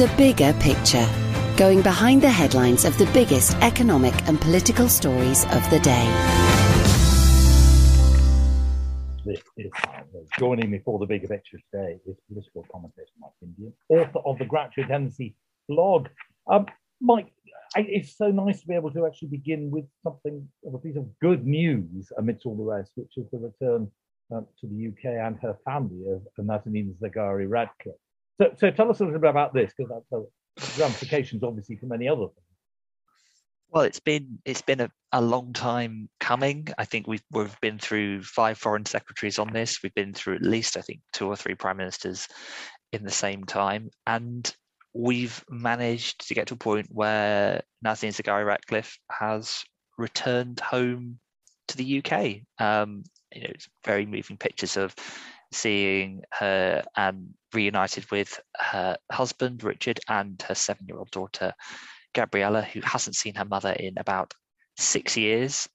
The bigger picture. Going behind the headlines of the biggest economic and political stories of the day. This is joining me for the bigger picture today is political commentator Mike Indian, author of the Groucho Tendency blog. Um, Mike, it's so nice to be able to actually begin with something of a piece of good news amidst all the rest, which is the return uh, to the UK and her family of Nazanin Zaghari Ratcliffe. So, so tell us a little bit about this, because that's ramifications, obviously, for many other things. Well, it's been it's been a, a long time coming. I think we've we've been through five foreign secretaries on this. We've been through at least I think two or three prime ministers in the same time, and we've managed to get to a point where Nazanin Zaghari Ratcliffe has returned home to the UK. Um, you know, it's very moving pictures of seeing her um, reunited with her husband Richard and her seven-year-old daughter Gabriella, who hasn't seen her mother in about six years.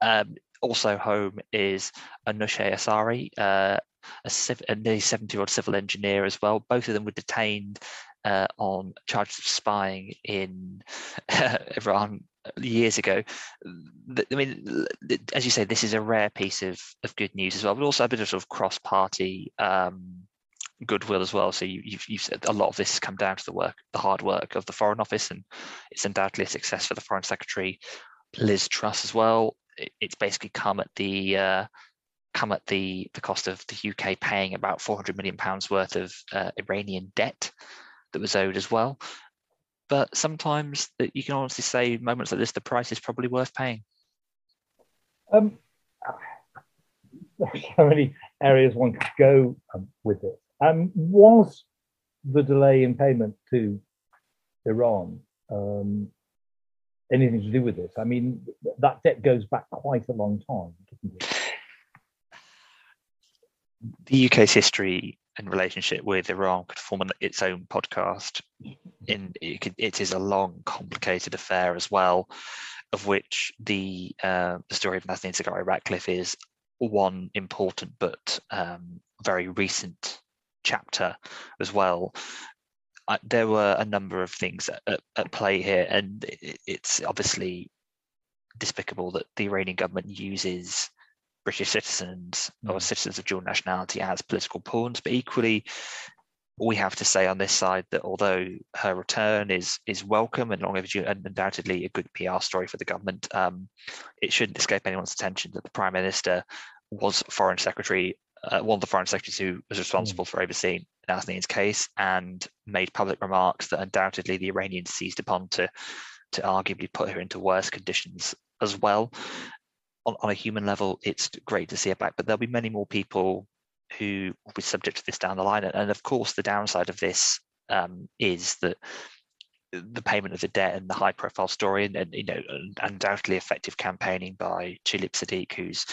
Um, also home is Anousheh Ashuri, uh, a, civ- a nearly 70-year-old civil engineer as well. Both of them were detained uh, on charges of spying in Iran years ago. I mean, as you say, this is a rare piece of, of good news as well, but also a bit of sort of cross-party um, goodwill as well. So you, have you've said a lot of this has come down to the work, the hard work of the Foreign Office, and it's undoubtedly a success for the Foreign Secretary Liz Truss as well. It, it's basically come at the uh, come at the the cost of the UK paying about 400 million pounds worth of uh, Iranian debt that was owed as well. But sometimes you can honestly say moments like this, the price is probably worth paying. Um, there's so many areas one could go um, with this. Um, was the delay in payment to Iran um, anything to do with this? I mean, that debt goes back quite a long time, The UK's history and relationship with Iran could form an, its own podcast. In it, could, it is a long, complicated affair as well, of which the uh, the story of Nazanin Zaghari Ratcliffe is one important but um, very recent chapter as well. I, there were a number of things at, at, play here, and it, it's obviously despicable that the Iranian government uses British citizens or hmm. citizens of dual nationality as political pawns. But equally, we have to say on this side that although her return is is welcome and long overdue and undoubtedly a good PR story for the government, um, it shouldn't escape anyone's attention that the Prime Minister was Foreign Secretary, uh, one of the Foreign Secretaries who was responsible mm. for overseeing Nazanin's case and made public remarks that undoubtedly the Iranians seized upon to to arguably put her into worse conditions as well on, on a human level, it's great to see it back, but there'll be many more people who will be subject to this down the line. And of course, the downside of this um, is that the payment of the debt and the high profile story and, and you know undoubtedly effective campaigning by Tulip Siddiq, who's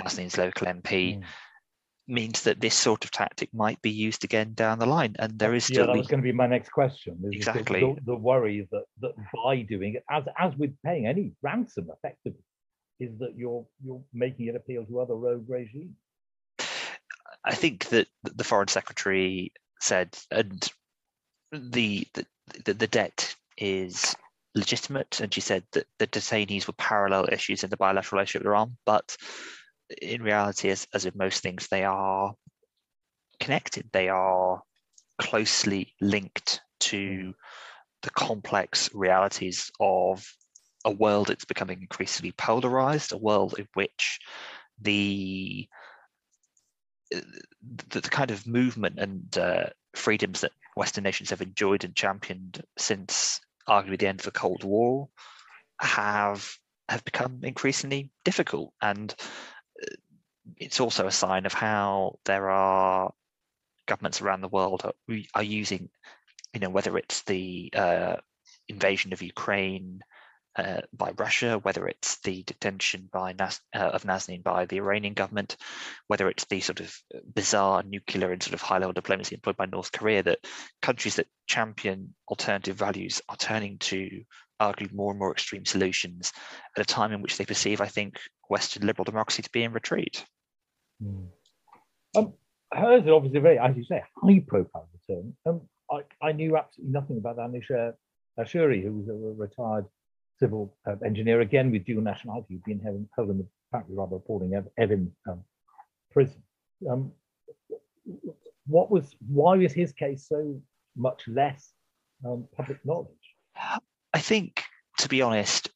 Nazanin's local MP, mm. means that this sort of tactic might be used again down the line. And there is still yeah, that was going to be my next question. Exactly the, the, worry that that by doing it, as as with paying any ransom, effectively, is that you're you're making it appeal to other rogue regimes? I think that the foreign secretary said, and the the, the debt is legitimate, and she said that the detainees were parallel issues in the bilateral relationship with Iran, but in reality, as as with most things, they are connected. They are closely linked to hmm. the complex realities of a world that's becoming increasingly polarized, a world in which the the, the kind of movement and uh, freedoms that Western nations have enjoyed and championed since arguably the end of the Cold War have have become increasingly difficult, and uh, it's also a sign of how there are governments around the world are, are using, you know, whether it's the uh, invasion of Ukraine uh, by Russia, whether it's the detention by uh, of Nazanin by the Iranian government, whether it's the sort of bizarre nuclear and sort of high-level diplomacy employed by North Korea, that countries that champion alternative values are turning to argue more and more extreme solutions at a time in which they perceive, I think, Western liberal democracy to be in retreat. Mm. Um, hers is obviously very, as you say, high-profile return. Um, I, I knew absolutely nothing about Anousheh Ashuri, who was a retired civil uh, engineer, again with dual nationality, who'd been held, held in the apparently rather appalling Evin um, prison. Um, what was, why was his case so much less um, public knowledge? I think, to be honest,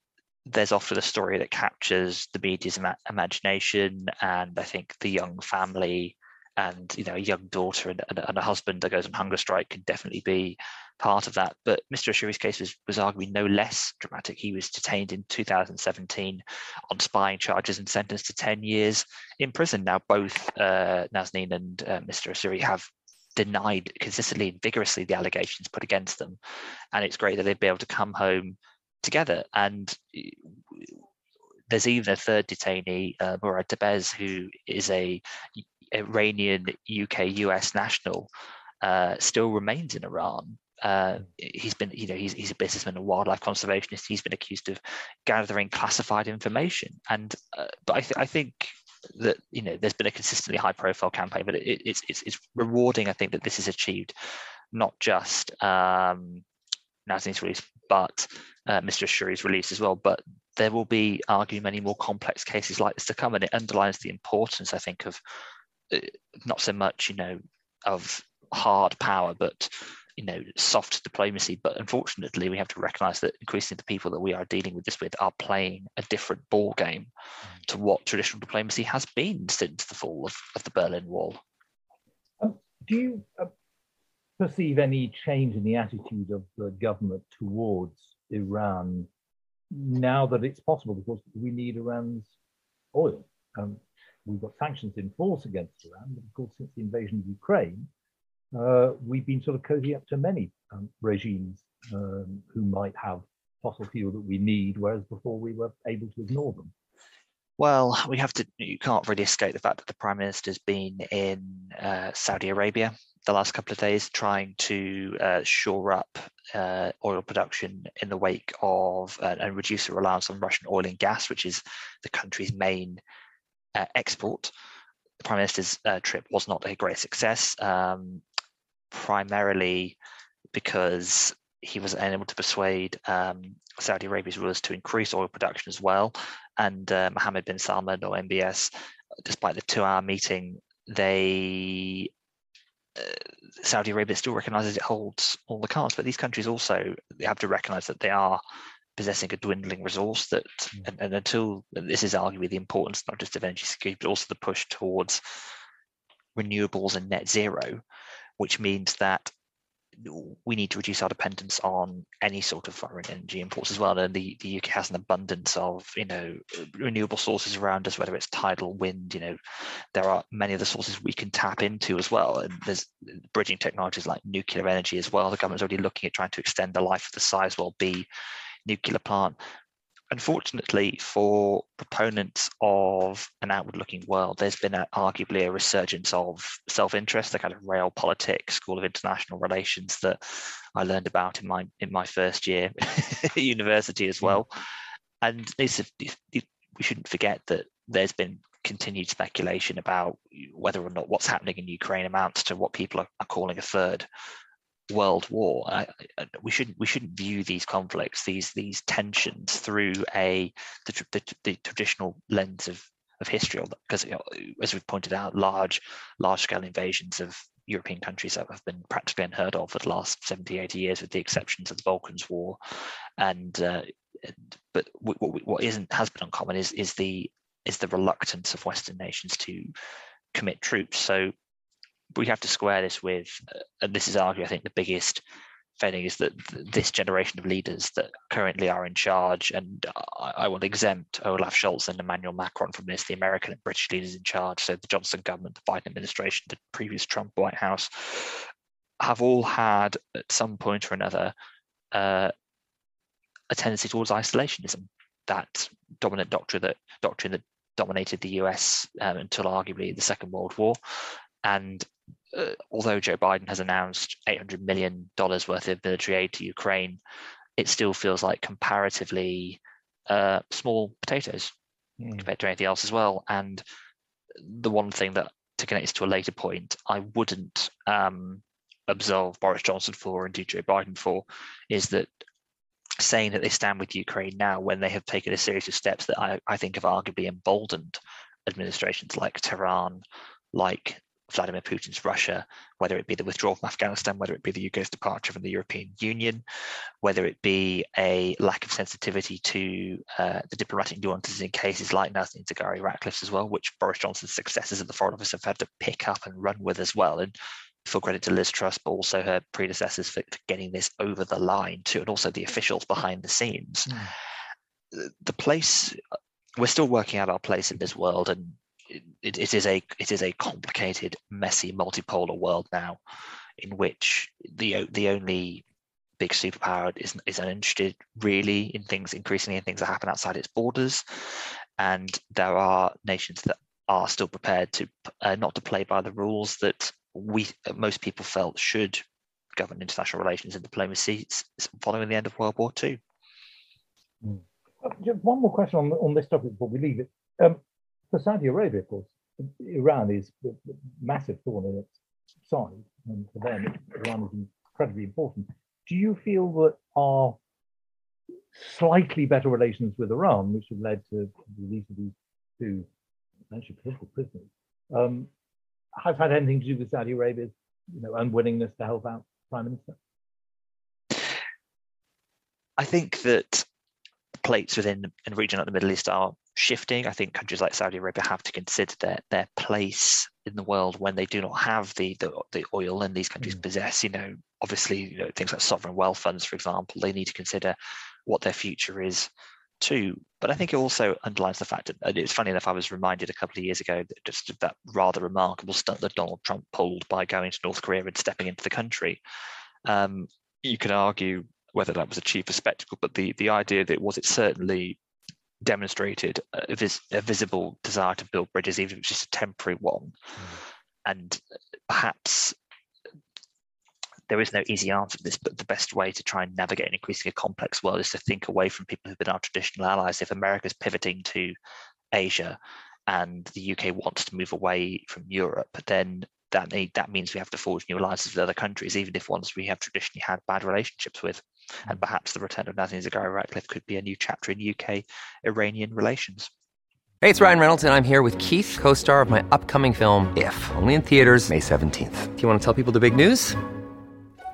there's often a story that captures the media's ima- imagination, and I think the young family and you know a young daughter and, and, a husband that goes on hunger strike can definitely be part of that. But Mr. Ashuri's case was, was arguably no less dramatic. He was detained in 2017 on spying charges and sentenced to 10 years in prison. Now, both uh, Nazanin and uh, Mr. Ashuri have denied consistently and vigorously the allegations put against them. And it's great that they'd be able to come home together. And there's even a third detainee, uh, Murad Tahbaz, who is a Iranian UK US national, uh, still remains in Iran. Uh, he's been, you know, he's, he's a businessman, a wildlife conservationist. He's been accused of gathering classified information, and uh, but I, th- I think that you know there's been a consistently high profile campaign, but it, it's, it's it's rewarding. I think that this is achieved not just um, Nazanin's release, but uh, Mr. Ashuri's release as well. But there will be arguably many more complex cases like this to come, and it underlines the importance, I think, of not so much you know of hard power, but you know soft diplomacy. But unfortunately we have to recognize that increasingly the people that we are dealing with this with are playing a different ball game mm. to what traditional diplomacy has been since the fall of, of the berlin wall. Um, do you uh, perceive any change in the attitude of the government towards iran now that it's possible? Because we need iran's oil. Um, we've got sanctions in force against iran but of course since the invasion of ukraine uh, we've been sort of cozy up to many um, regimes um, who might have fossil fuel that we need, whereas before we were able to ignore them. Well, we have to, you can't really escape the fact that the Prime Minister's been in uh, Saudi Arabia the last couple of days trying to uh, shore up uh, oil production in the wake of uh, and reduce the reliance on Russian oil and gas, which is the country's main uh, export. The Prime Minister's uh, trip was not a great success. Um, primarily because he was unable to persuade um, Saudi Arabia's rulers to increase oil production as well. And uh, Mohammed bin Salman or MBS, despite the two-hour meeting, they uh, Saudi Arabia still recognizes it holds all the cards, but these countries also have to recognize that they are possessing a dwindling resource that, mm. and, and until and this is arguably the importance not just of energy security, but also the push towards renewables and net zero which means that we need to reduce our dependence on any sort of foreign energy imports as well. And the, the UK has an abundance of, you know, renewable sources around us, whether it's tidal, wind, you know, there are many of the sources we can tap into as well. And there's bridging technologies like nuclear energy as well. The government's already looking at trying to extend the life of the Sizewell B nuclear plant unfortunately for proponents of an outward looking world, there's been a, arguably a resurgence of self interest, the kind of rail realpolitik school of international relations that I learned about in my in my first year at university as well. And we shouldn't forget that there's been continued speculation about whether or not what's happening in Ukraine amounts to what people are, are calling a third world war. I, we shouldn't we shouldn't view these conflicts, these these tensions through a the, the, the traditional lens of of history, because you know, as we've pointed out, large large scale invasions of European countries have been practically unheard of for the last 70, 80 years, with the exceptions of the Balkans War. And uh, but what, what isn't has been uncommon is is the is the reluctance of Western nations to commit troops. So we have to square this with, uh, and this is arguably, I think, the biggest feeling is that this generation of leaders that currently are in charge, and I, I will exempt Olaf Scholz and Emmanuel Macron from this, the American and British leaders in charge, so the Johnson government, the Biden administration, the previous Trump White House, have all had at some point or another uh, a tendency towards isolationism. That dominant doctrine that doctrine that dominated the US um, until arguably the Second World War, and uh, although Joe Biden has announced $800 million worth of military aid to Ukraine, it still feels like comparatively uh, small potatoes mm. compared to anything else as well. And the one thing that, to connect this to a later point, I wouldn't um, absolve Boris Johnson for and do Joe Biden for is that saying that they stand with Ukraine now when they have taken a series of steps that I, I think have arguably emboldened administrations like Tehran, like Vladimir Putin's Russia, whether it be the withdrawal from Afghanistan, whether it be the UK's departure from the European Union, whether it be a lack of sensitivity to uh, the diplomatic nuances in cases like Nazanin Zaghari Ratcliffe's as well, which Boris Johnson's successors at the Foreign Office have had to pick up and run with as well. And full credit to Liz Truss, but also her predecessors for, for getting this over the line too, and also the officials behind the scenes. Mm. The place we're still working out our place in this world, and it, it is a it is a complicated, messy, multipolar world now, in which the the only big superpower is is uninterested really in things increasingly in things that happen outside its borders, and there are nations that are still prepared to uh, not to play by the rules that we most people felt should govern international relations and diplomacy following the end of World War II. Mm. Uh, just one more question on, on this topic before we leave it. Um, for Saudi Arabia, of course, Iran is a massive thorn in its side, and for them, Iran is incredibly important. Do you feel that our slightly better relations with Iran, which have led to the release of these two essentially political prisoners, um, have had anything to do with Saudi Arabia's you know, unwillingness to help out Prime Minister? I think that plates within the region like the Middle East are shifting. I think countries like Saudi Arabia have to consider their their place in the world when they do not have the the, the oil and these countries mm. possess. You know, obviously, you know things like sovereign wealth funds, for example, they need to consider what their future is too. But I think it also underlines the fact that it's funny enough. I was reminded a couple of years ago that just that rather remarkable stunt that Donald Trump pulled by going to North Korea and stepping into the country. Um, you can argue whether that was a cheaper spectacle, but the the idea that was it certainly demonstrated a, vis- a, visible desire to build bridges, even if it's just a temporary one. Mm. And perhaps there is no easy answer to this, but the best way to try and navigate an increasingly complex world is to think away from people who've been our traditional allies. If America's pivoting to Asia and the UK wants to move away from Europe, then that need, that means we have to forge new alliances with other countries, even if ones we have traditionally had bad relationships with. And hmm. perhaps the return of Nazanin Zaghari Ratcliffe could be a new chapter in UK Iranian relations. Hey, it's Ryan Reynolds, and I'm here with Keith, co star of my upcoming film, If, only in theaters, May 17th. Do you want to tell people the big news?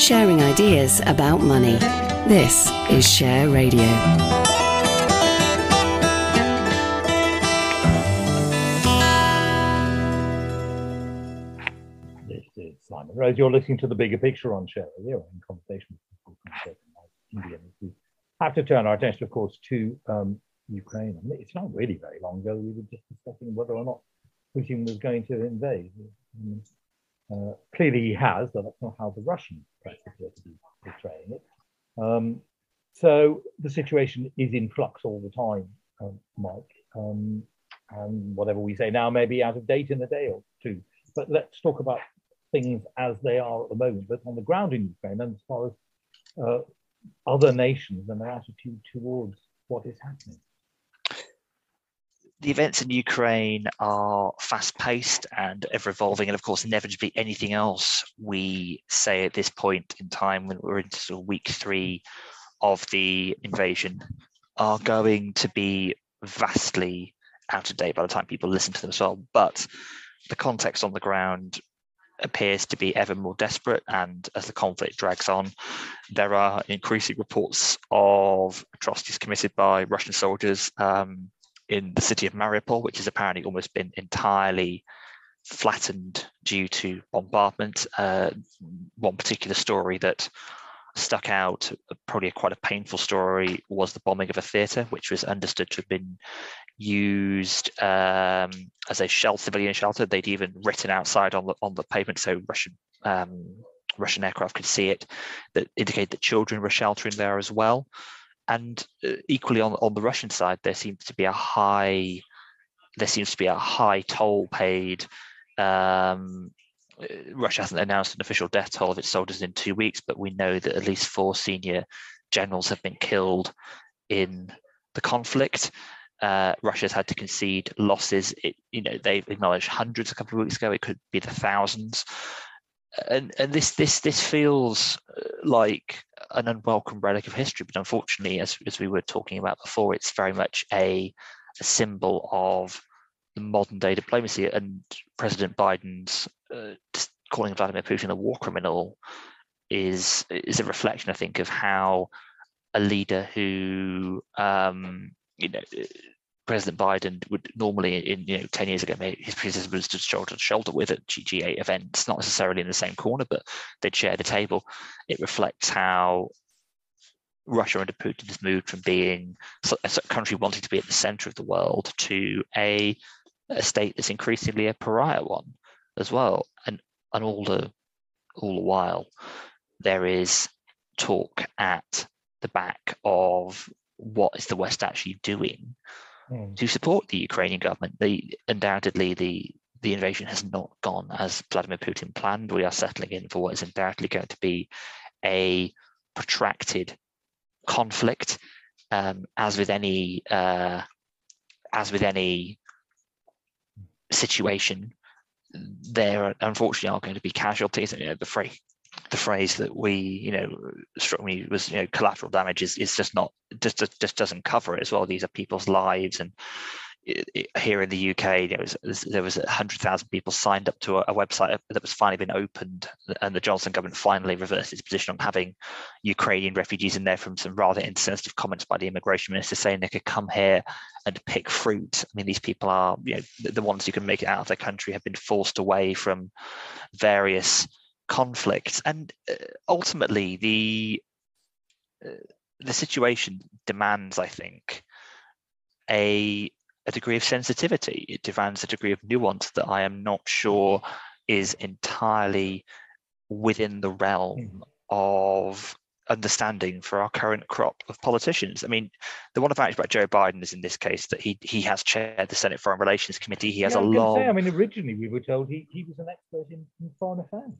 sharing ideas about money. This is Share Radio. This is Simon Rose. You're listening to the bigger picture on Share Radio in conversation with people from India. We have to turn our attention, of course, to um, Ukraine. It's not really very long ago we were just discussing whether or not Putin was going to invade. Uh, clearly, he has, but that's not how the Russian press appear to be portraying it. Um, so the situation is in flux all the time, um, Mike. Um, and whatever we say now may be out of date in a day or two. But let's talk about things as they are at the moment, but on the ground in Ukraine, and as far as uh, other nations and their attitude towards what is happening the events in Ukraine are fast paced and ever evolving, and of course, inevitably, anything else we say at this point in time when we're into sort of week three of the invasion are going to be vastly out of date by the time people listen to them as well. But the context on the ground appears to be ever more desperate. And as the conflict drags on, there are increasing reports of atrocities committed by Russian soldiers um, in the city of Mariupol, which has apparently almost been entirely flattened due to bombardment. Uh, one particular story that stuck out, probably a quite a painful story, was the bombing of a theatre, which was understood to have been used um, as a shell civilian shelter. They'd even written outside on the on the pavement so Russian um, Russian aircraft could see it, that indicate that children were sheltering there as well. And uh, equally on on the Russian side, there seems to be a high there seems to be a high toll paid. Um, uh, Russia hasn't announced an official death toll of its soldiers in two weeks, but we know that at least four senior generals have been killed in the conflict. Uh, Russia's had to concede losses. It, you know, they've acknowledged hundreds a couple of weeks ago. It could be the thousands, and and this this this feels uh, like an unwelcome relic of history. But unfortunately, as as we were talking about before, it's very much a, a symbol of modern day diplomacy. And President Biden's uh, calling Vladimir Putin a war criminal is is a reflection, I think, of how a leader who um, you know President Biden would normally, in you know, ten years ago, his predecessor was stood shoulder to shoulder with at G8 events, not necessarily in the same corner, but they'd share the table. It reflects how Russia under Putin has moved from being a country wanting to be at the center of the world to a, a state that's increasingly a pariah one as well. And and all the all the while, there is talk at the back of what is the West actually doing mm. to support the Ukrainian government. The undoubtedly the the invasion has not gone as Vladimir Putin planned. We are settling in for what is undoubtedly going to be a protracted conflict. Um, as with any uh, as with any situation, there unfortunately are going to be casualties. The phrase the phrase that we you know struck me was you know collateral damage is, is just not just, just doesn't cover it as well. These are people's lives. And it, it, here in the UK there was there was 100,000 people signed up to a, a, website that was finally been opened and the Johnson government finally reversed its position on having Ukrainian refugees in there from some rather insensitive comments by the immigration minister saying they could come here and pick fruit. I mean these people are you know the, the ones who can make it out of their country have been forced away from various conflicts, and uh, ultimately the uh, the situation demands, I think, a a degree of sensitivity. It demands a degree of nuance that I am not sure is entirely within the realm mm. of understanding for our current crop of politicians. I mean, the one advantage about Joe Biden is in this case that he he has chaired the Senate Foreign Relations Committee. He has yeah, a long. Say, I mean, originally we were told he, he was an expert in, in foreign affairs.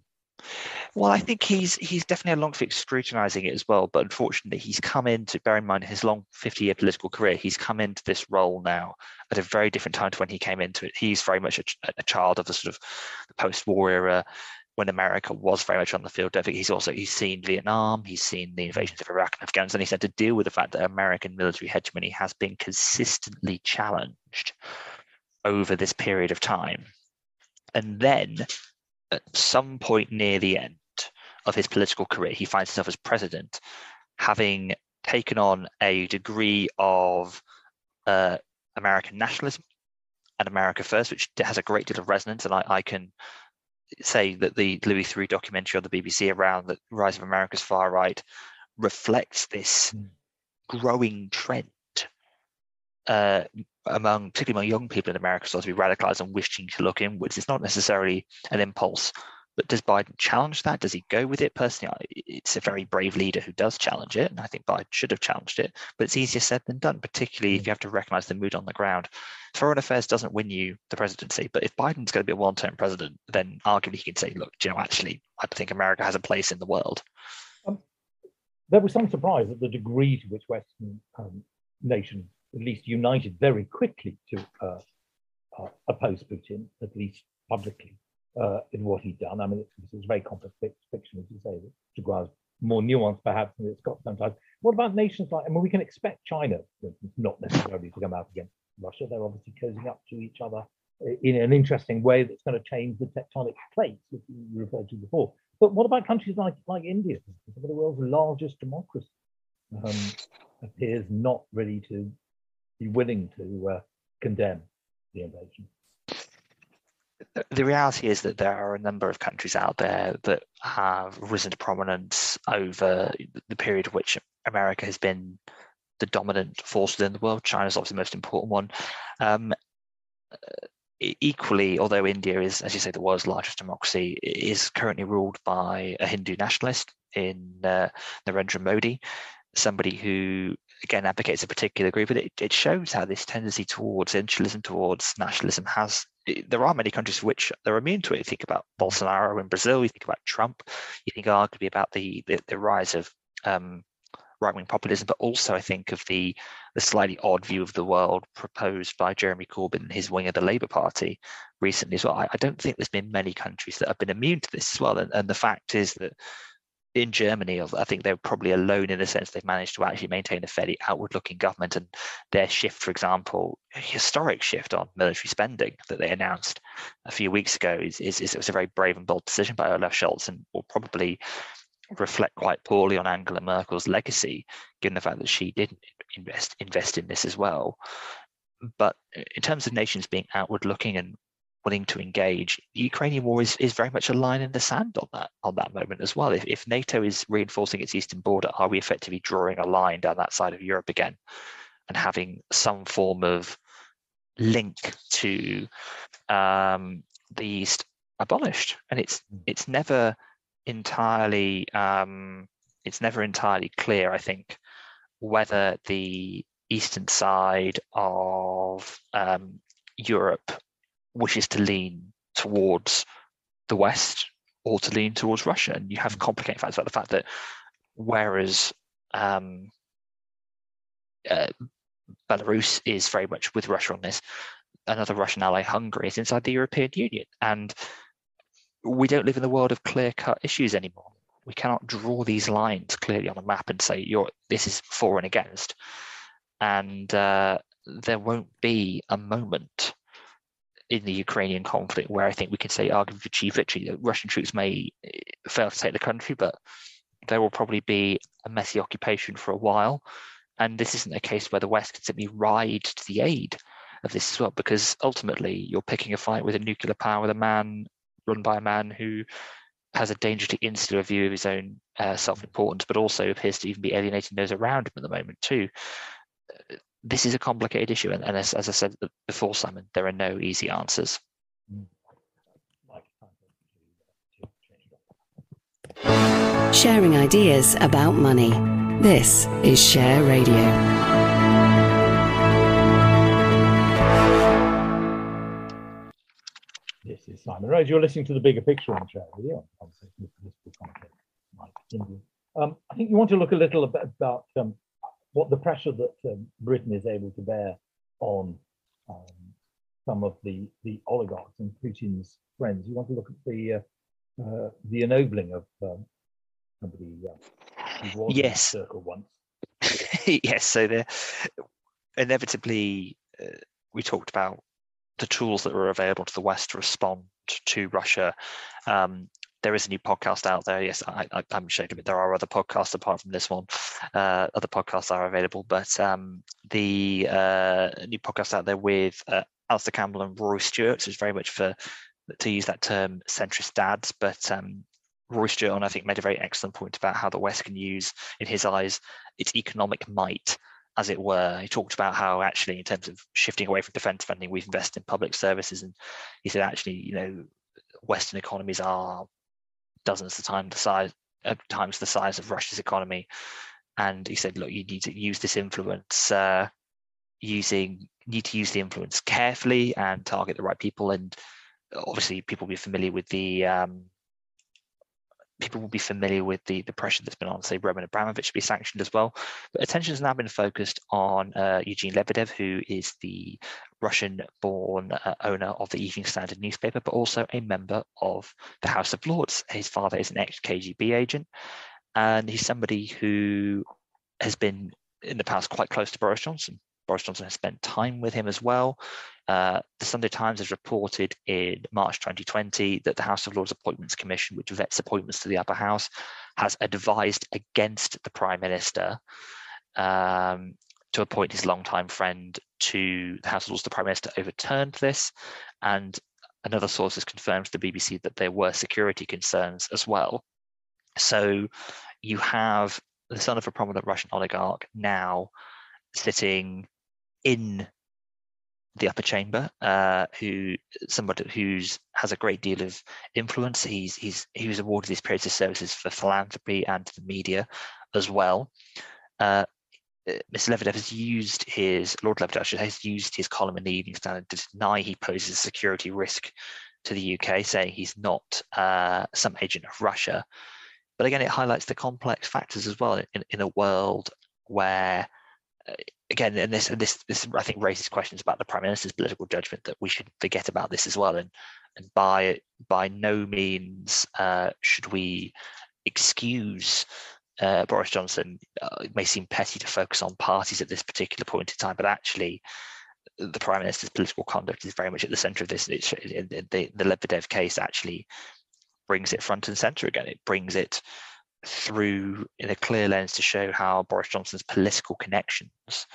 Well, I think he's he's definitely a long fix scrutinizing it as well. But unfortunately, he's come into bear in mind his long 50 year political career. He's come into this role now at a very different time to when he came into it. He's very much a, a child of the sort of the post-war era when America was very much on the field. I think he's also he's seen Vietnam, he's seen the invasions of Iraq and Afghanistan. He's had to deal with the fact that American military hegemony has been consistently challenged over this period of time. And then at some point near the end of his political career, he finds himself as president, having taken on a degree of uh, American nationalism and America First, which has a great deal of resonance. And I, I can say that the Louis Theroux documentary on the BBC around the rise of America's far right reflects this mm. growing trend uh, among particularly among young people in America starts to be radicalized and wishing to look inwards. It's not necessarily an impulse, but does Biden challenge that? Does he go with it? Personally, it's a very brave leader who does challenge it, and I think Biden should have challenged it. But it's easier said than done, particularly if mm. you have to recognize the mood on the ground. Foreign affairs doesn't win you the presidency, but if Biden's going to be a one-term president, then arguably he can say, "Look, you know, actually, I think America has a place in the world." Um, there was some surprise at the degree to which Western um, nations at least united very quickly to uh, uh, oppose Putin, at least publicly, uh, in what he'd done. I mean, it's, was very complex fiction, as you say, requires more nuance perhaps than it's got sometimes. what about nations like? I mean, we can expect China not necessarily to come out against Russia. They're obviously cozying up to each other in an interesting way that's going to change the tectonic plates, which you referred to before. But what about countries like, like India, some of the world's largest democracy, um, appears not ready to be willing to uh, condemn the invasion? The reality is that there are a number of countries out there that have risen to prominence over the period which America has been the dominant force within the world. China is obviously the most important one. Um, equally, although India is, as you say, the world's largest democracy, is currently ruled by a Hindu nationalist in uh, Narendra Modi, somebody who again advocates a particular group, but it, it shows how this tendency towards insulism, towards nationalism has. There are many countries which they're immune to it. You think about Bolsonaro in Brazil. You think about Trump. You think arguably about the the, the rise of um, right wing populism, but also I think of the the slightly odd view of the world proposed by Jeremy Corbyn and his wing of the Labour Party recently as well. I, I don't think there's been many countries that have been immune to this as well. And, and the fact is that in Germany, I think they're probably alone in the sense they've managed to actually maintain a fairly outward looking government. And their shift, for example, historic shift on military spending that they announced a few weeks ago is, is, is it was a very brave and bold decision by Olaf Scholz and will probably reflect quite poorly on Angela Merkel's legacy, given the fact that she didn't invest invest in this as well. But uh, in terms of nations being outward looking and willing to engage, the Ukrainian war is, is very much a line in the sand on that on that moment as well. If, if NATO is reinforcing its eastern border, are we effectively drawing a line down that side of Europe again and having some form of link to um, the East abolished? And it's it's never entirely um, it's never entirely clear, I think, whether the eastern side of um, Europe wishes to lean towards the West or to lean towards Russia. And you have complicated facts about the fact that whereas um, uh, Belarus is very much with Russia on this, another Russian ally, Hungary, is inside the European Union. And we don't live in the world of clear cut issues anymore. We cannot draw these lines clearly on a map and say you're this is for and against. And uh, there won't be a moment in the Ukrainian conflict where I think we can say arguably achieve victory. Russian troops may eh, fail to take the country, but there will probably be a messy occupation for a while. And this isn't a case where the West can simply ride to the aid of this as well, because ultimately you're picking a fight with a nuclear power with a man run by a man who has a dangerously insular view of his own uh, self-importance, but also appears to even be alienating those around him at the moment too. This is a complicated issue, and, and as, as, I said before, Simon, there are no easy answers. Sharing ideas about money. This is Share Radio. This is Simon Rose. You're listening to the bigger picture on Share Radio. Um, I think you want to look a little bit about um, what the pressure that um, Britain is able to bear on um, some of the, the oligarchs and Putin's friends. You want to look at the uh, uh, the ennobling of um, somebody uh, who was yes. in the circle once. yes, so there inevitably uh, we talked about the tools that were available to the West to respond to Russia. Um, there is a new podcast out there. Yes, I, am ashamed of it. There are other podcasts apart from this one. Uh, other podcasts are available, but um, the uh, new podcast out there with uh, Alastair Campbell and Rory Stewart, so it's very much for to use that term centrist dads, but um, Rory Stewart, I think, made a very excellent point about how the West can use, in his eyes, its economic might as it were. He talked about how actually, in terms of shifting away from defence funding, we've invested in public services, and he said actually, you know, Western economies are dozens of times the size uh, times the size of Russia's economy, and he said, look, you need to use this influence. Uh, using need to use the influence carefully and target the right people and obviously people will be familiar with the um, people will be familiar with the, the pressure that's been on, say, Roman Abramovich to be sanctioned as well. But attention has now been focused on uh, Eugene Lebedev, who is the Russian born uh, owner of the Evening Standard newspaper, but also a member of the House of Lords. His father is an ex KGB agent, and he's somebody who has been in the past quite close to Boris Johnson. Boris Johnson has spent time with him as well. Uh, the Sunday Times has reported in March 2020 that the House of Lords Appointments Commission, which vets appointments to the upper house, has advised against the Prime Minister um, to appoint his longtime friend to the House of Lords. The Prime Minister overturned this, and another source has confirmed to the BBC that there were security concerns as well. So you have the son of a prominent Russian oligarch now sitting in the upper chamber, uh, who somebody who's has a great deal of influence. He's he's he was awarded these periods of services for philanthropy and the media as well. Uh, Mr. Lebedev has used his Lord Lebedev has used his column in the Evening Standard to deny he poses a security risk to the UK, saying he's not uh, some agent of Russia. But again, it highlights the complex factors as well in, in a world where, again, and this, and this, this I think raises questions about the prime minister's political judgment that we should forget about this as well, and and by by no means uh, should we excuse uh, Boris Johnson. Uh, it may seem petty to focus on parties at this particular point in time, but actually, the prime minister's political conduct is very much at the centre of this. It's, the, the Lebedev case actually brings it front and centre again. It brings it through in a clear lens to show how Boris Johnson's political connections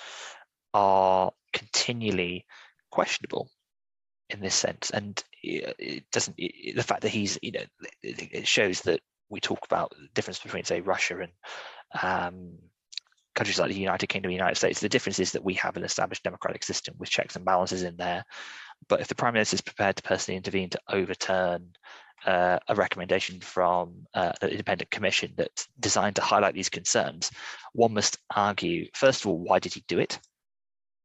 are continually questionable in this sense. And it doesn't, it, the fact that he's, you know, it shows that we talk about the difference between, say, Russia and um, countries like the United Kingdom, United States. The difference is that we have an established democratic system with checks and balances in there. But if the prime minister is prepared to personally intervene to overturn uh, a recommendation from uh, an independent commission that's designed to highlight these concerns, one must argue, first of all, why did he do it?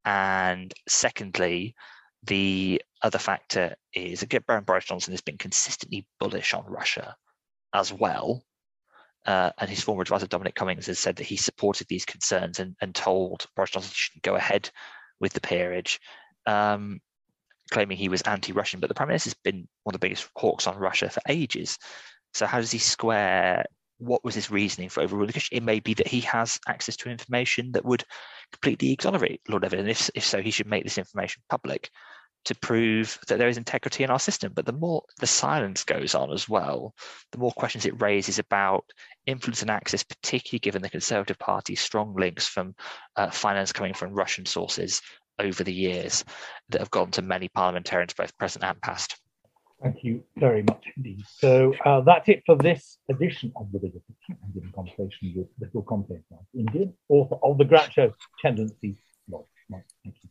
And secondly, the other factor is again, Baron Boris Johnson has been consistently bullish on Russia as well. Uh, and his former advisor Dominic Cummings has said that he supported these concerns and, and told Boris Johnson he shouldn't go ahead with the peerage, um, claiming he was anti-Russian. But the prime minister's been one of the biggest hawks on Russia for ages. So how does he square? What was his reasoning for overruling? Because it may be that he has access to information that would completely exonerate Lord Evan, and if, if so, he should make this information public to prove that there is integrity in our system. But the more the silence goes on as well, the more questions it raises about influence and access, particularly given the Conservative Party's strong links from uh, finance coming from Russian sources over the years that have gone to many parliamentarians, both present and past. Thank you very much indeed. So uh, that's it for this edition of the Bigger Picture. I'm in conversation with Little Content Indian, author of The Groucho Tendency blog. Thank you.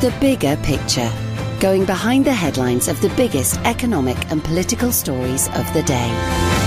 The bigger picture. Going behind the headlines of the biggest economic and political stories of the day.